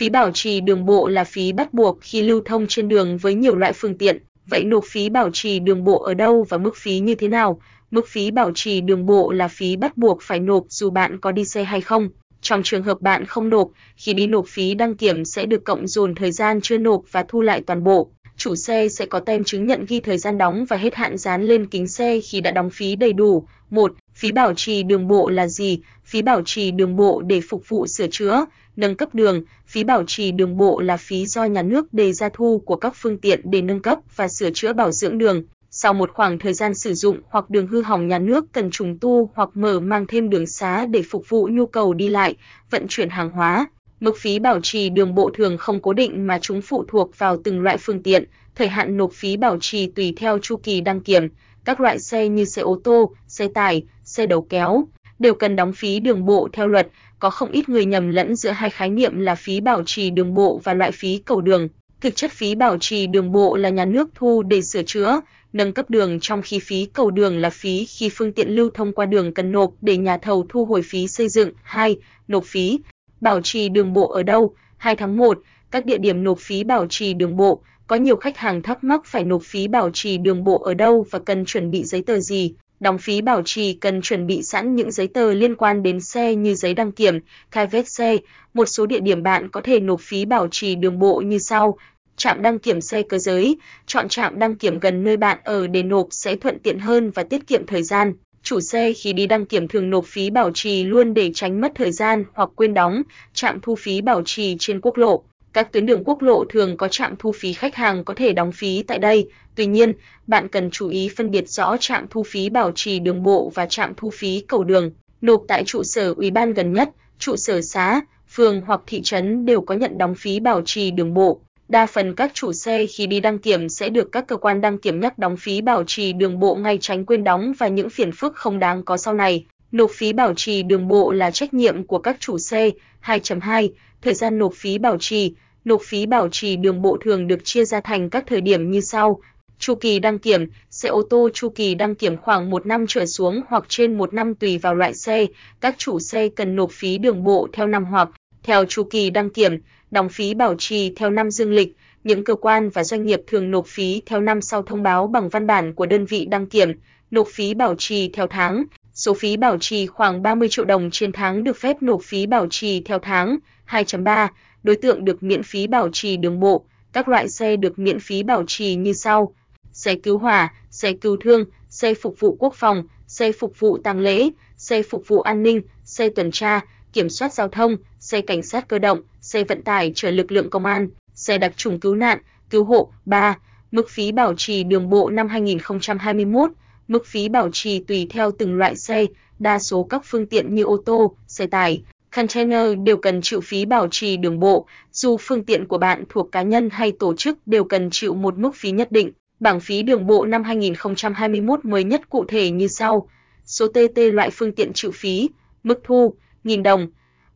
Phí bảo trì đường bộ là phí bắt buộc khi lưu thông trên đường với nhiều loại phương tiện. Vậy nộp phí bảo trì đường bộ ở đâu và mức phí như thế nào? Mức phí bảo trì đường bộ là phí bắt buộc phải nộp dù bạn có đi xe hay không. Trong trường hợp bạn không nộp, khi đi nộp phí đăng kiểm sẽ được cộng dồn thời gian chưa nộp và thu lại toàn bộ. Chủ xe sẽ có tem chứng nhận ghi thời gian đóng và hết hạn dán lên kính xe khi đã đóng phí đầy đủ. 1. Phí bảo trì đường bộ là gì? Phí bảo trì đường bộ để phục vụ sửa chữa, nâng cấp đường. Phí bảo trì đường bộ là phí do nhà nước đề ra thu của các phương tiện để nâng cấp và sửa chữa bảo dưỡng đường. Sau một khoảng thời gian sử dụng hoặc đường hư hỏng nhà nước cần trùng tu hoặc mở mang thêm đường xá để phục vụ nhu cầu đi lại, vận chuyển hàng hóa. Mức phí bảo trì đường bộ thường không cố định mà chúng phụ thuộc vào từng loại phương tiện, thời hạn nộp phí bảo trì tùy theo chu kỳ đăng kiểm. Các loại xe như xe ô tô, xe tải, xe đầu kéo đều cần đóng phí đường bộ theo luật, có không ít người nhầm lẫn giữa hai khái niệm là phí bảo trì đường bộ và loại phí cầu đường. Thực chất phí bảo trì đường bộ là nhà nước thu để sửa chữa, nâng cấp đường trong khi phí cầu đường là phí khi phương tiện lưu thông qua đường cần nộp để nhà thầu thu hồi phí xây dựng. 2. Nộp phí bảo trì đường bộ ở đâu? 2 tháng 1, các địa điểm nộp phí bảo trì đường bộ, có nhiều khách hàng thắc mắc phải nộp phí bảo trì đường bộ ở đâu và cần chuẩn bị giấy tờ gì. Đóng phí bảo trì cần chuẩn bị sẵn những giấy tờ liên quan đến xe như giấy đăng kiểm, khai vết xe. Một số địa điểm bạn có thể nộp phí bảo trì đường bộ như sau: trạm đăng kiểm xe cơ giới, chọn trạm đăng kiểm gần nơi bạn ở để nộp sẽ thuận tiện hơn và tiết kiệm thời gian. Chủ xe khi đi đăng kiểm thường nộp phí bảo trì luôn để tránh mất thời gian hoặc quên đóng. Trạm thu phí bảo trì trên quốc lộ. Các tuyến đường quốc lộ thường có trạm thu phí khách hàng có thể đóng phí tại đây. Tuy nhiên, bạn cần chú ý phân biệt rõ trạm thu phí bảo trì đường bộ và trạm thu phí cầu đường. Nộp tại trụ sở ủy ban gần nhất, trụ sở xã, phường hoặc thị trấn đều có nhận đóng phí bảo trì đường bộ. Đa phần các chủ xe khi đi đăng kiểm sẽ được các cơ quan đăng kiểm nhắc đóng phí bảo trì đường bộ ngay tránh quên đóng và những phiền phức không đáng có sau này. Nộp phí bảo trì đường bộ là trách nhiệm của các chủ xe. 2.2 Thời gian nộp phí bảo trì Nộp phí bảo trì đường bộ thường được chia ra thành các thời điểm như sau. Chu kỳ đăng kiểm, xe ô tô chu kỳ đăng kiểm khoảng 1 năm trở xuống hoặc trên 1 năm tùy vào loại xe, các chủ xe cần nộp phí đường bộ theo năm hoặc theo chu kỳ đăng kiểm, đóng phí bảo trì theo năm dương lịch, những cơ quan và doanh nghiệp thường nộp phí theo năm sau thông báo bằng văn bản của đơn vị đăng kiểm, nộp phí bảo trì theo tháng, số phí bảo trì khoảng 30 triệu đồng trên tháng được phép nộp phí bảo trì theo tháng. 2.3 Đối tượng được miễn phí bảo trì đường bộ, các loại xe được miễn phí bảo trì như sau: xe cứu hỏa, xe cứu thương, xe phục vụ quốc phòng, xe phục vụ tang lễ, xe phục vụ an ninh, xe tuần tra, kiểm soát giao thông, xe cảnh sát cơ động, xe vận tải chở lực lượng công an, xe đặc trùng cứu nạn, cứu hộ. 3. Mức phí bảo trì đường bộ năm 2021 Mức phí bảo trì tùy theo từng loại xe, đa số các phương tiện như ô tô, xe tải, container đều cần chịu phí bảo trì đường bộ, dù phương tiện của bạn thuộc cá nhân hay tổ chức đều cần chịu một mức phí nhất định. Bảng phí đường bộ năm 2021 mới nhất cụ thể như sau: số TT loại phương tiện chịu phí, mức thu 1000 đồng,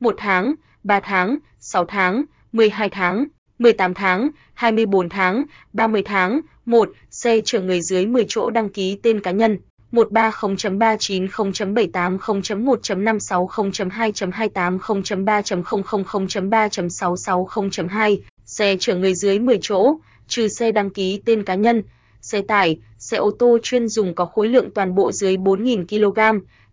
1 tháng, 3 tháng, 6 tháng, 12 tháng, 18 tháng, 24 tháng, 30 tháng. 1. Xe chở người dưới 10 chỗ đăng ký tên cá nhân. 130.390.1.56.2.280.3.00.3.66.2. Xe chở người dưới 10 chỗ, trừ xe đăng ký tên cá nhân, xe tải, xe ô tô chuyên dùng có khối lượng toàn bộ dưới 4.000 kg,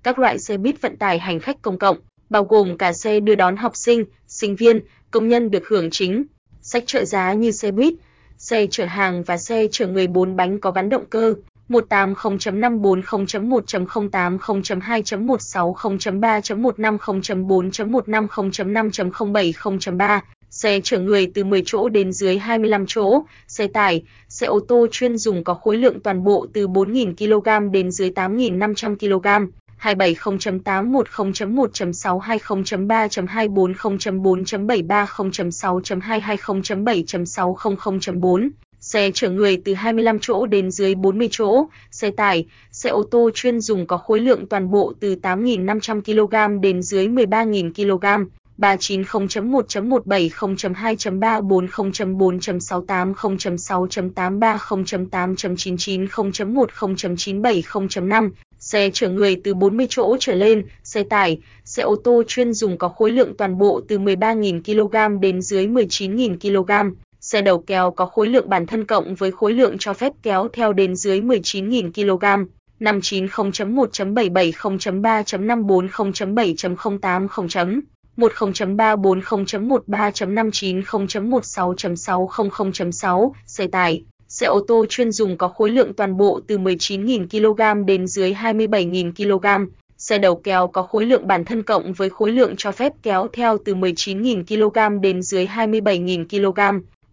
các loại xe buýt vận tải hành khách công cộng, bao gồm cả xe đưa đón học sinh, sinh viên, công nhân được hưởng chính sách trợ giá như xe buýt, xe chở hàng và xe chở người bốn bánh có gắn động cơ. 180.540.080.2.16.3.150.4.150.5.0.7.0.3 xe chở người từ 10 chỗ đến dưới 25 chỗ, xe tải, xe ô tô chuyên dùng có khối lượng toàn bộ từ 4.000 kg đến dưới 8.500 kg, 270.81.0.1.62.0.3.20.4.73.0.6.220.7.60.4 xe chở người từ 25 chỗ đến dưới 40 chỗ, xe tải, xe ô tô chuyên dùng có khối lượng toàn bộ từ 8.500 kg đến dưới 13.000 kg. 390.1.7.2.2.3.4.0.4.68.0.6.8.0.899.0.10.97.0.5 xe chở người từ 40 chỗ trở lên, xe tải, xe ô tô chuyên dùng có khối lượng toàn bộ từ 13.000 kg đến dưới 19.000 kg, xe đầu kéo có khối lượng bản thân cộng với khối lượng cho phép kéo theo đến dưới 19.000 kg. 590.1770.3.540.7.08 10.340.13.59.0.16.600.6 xe tải, xe ô tô chuyên dùng có khối lượng toàn bộ từ 19.000 kg đến dưới 27.000 kg, xe đầu kéo có khối lượng bản thân cộng với khối lượng cho phép kéo theo từ 19.000 kg đến dưới 27.000 kg.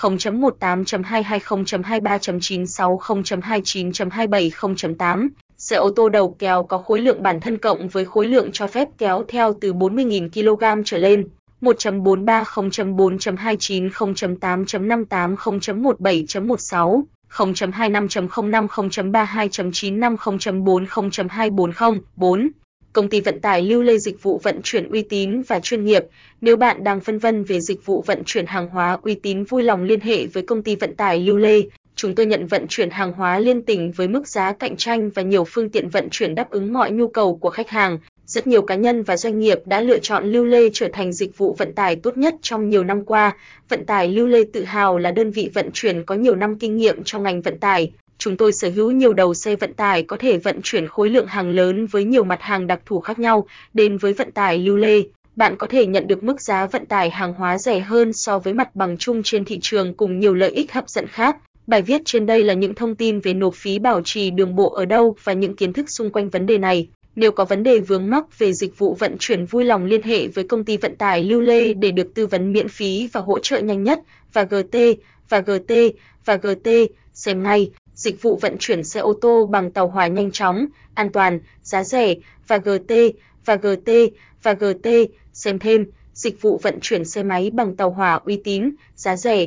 0.18.220.230.960.29.27.0.8. Xe ô tô đầu kéo có khối lượng bản thân cộng với khối lượng cho phép kéo theo từ 40.000 kg trở lên. 1.430.4.290.8.580.17.16 0.25.05.32.950.40.240 4 công ty vận tải Lưu Lê dịch vụ vận chuyển uy tín và chuyên nghiệp. Nếu bạn đang phân vân về dịch vụ vận chuyển hàng hóa, uy tín vui lòng liên hệ với công ty vận tải Lưu Lê. Chúng tôi nhận vận chuyển hàng hóa liên tỉnh với mức giá cạnh tranh và nhiều phương tiện vận chuyển đáp ứng mọi nhu cầu của khách hàng. Rất nhiều cá nhân và doanh nghiệp đã lựa chọn Lưu Lê trở thành dịch vụ vận tải tốt nhất trong nhiều năm qua. Vận tải Lưu Lê tự hào là đơn vị vận chuyển có nhiều năm kinh nghiệm trong ngành vận tải. Chúng tôi sở hữu nhiều đầu xe vận tải có thể vận chuyển khối lượng hàng lớn với nhiều mặt hàng đặc thù khác nhau. Đến với vận tải Lưu Lê, bạn có thể nhận được mức giá vận tải hàng hóa rẻ hơn so với mặt bằng chung trên thị trường cùng nhiều lợi ích hấp dẫn khác. Bài viết trên đây là những thông tin về nộp phí bảo trì đường bộ ở đâu và những kiến thức xung quanh vấn đề này. Nếu có vấn đề vướng mắc về dịch vụ vận chuyển vui lòng liên hệ với công ty vận tải Lưu Lê để được tư vấn miễn phí và hỗ trợ nhanh nhất và GT và GT và GT xem ngay dịch vụ vận chuyển xe ô tô bằng tàu hỏa nhanh chóng, an toàn, giá rẻ và GT và GT và GT xem thêm dịch vụ vận chuyển xe máy bằng tàu hỏa uy tín, giá rẻ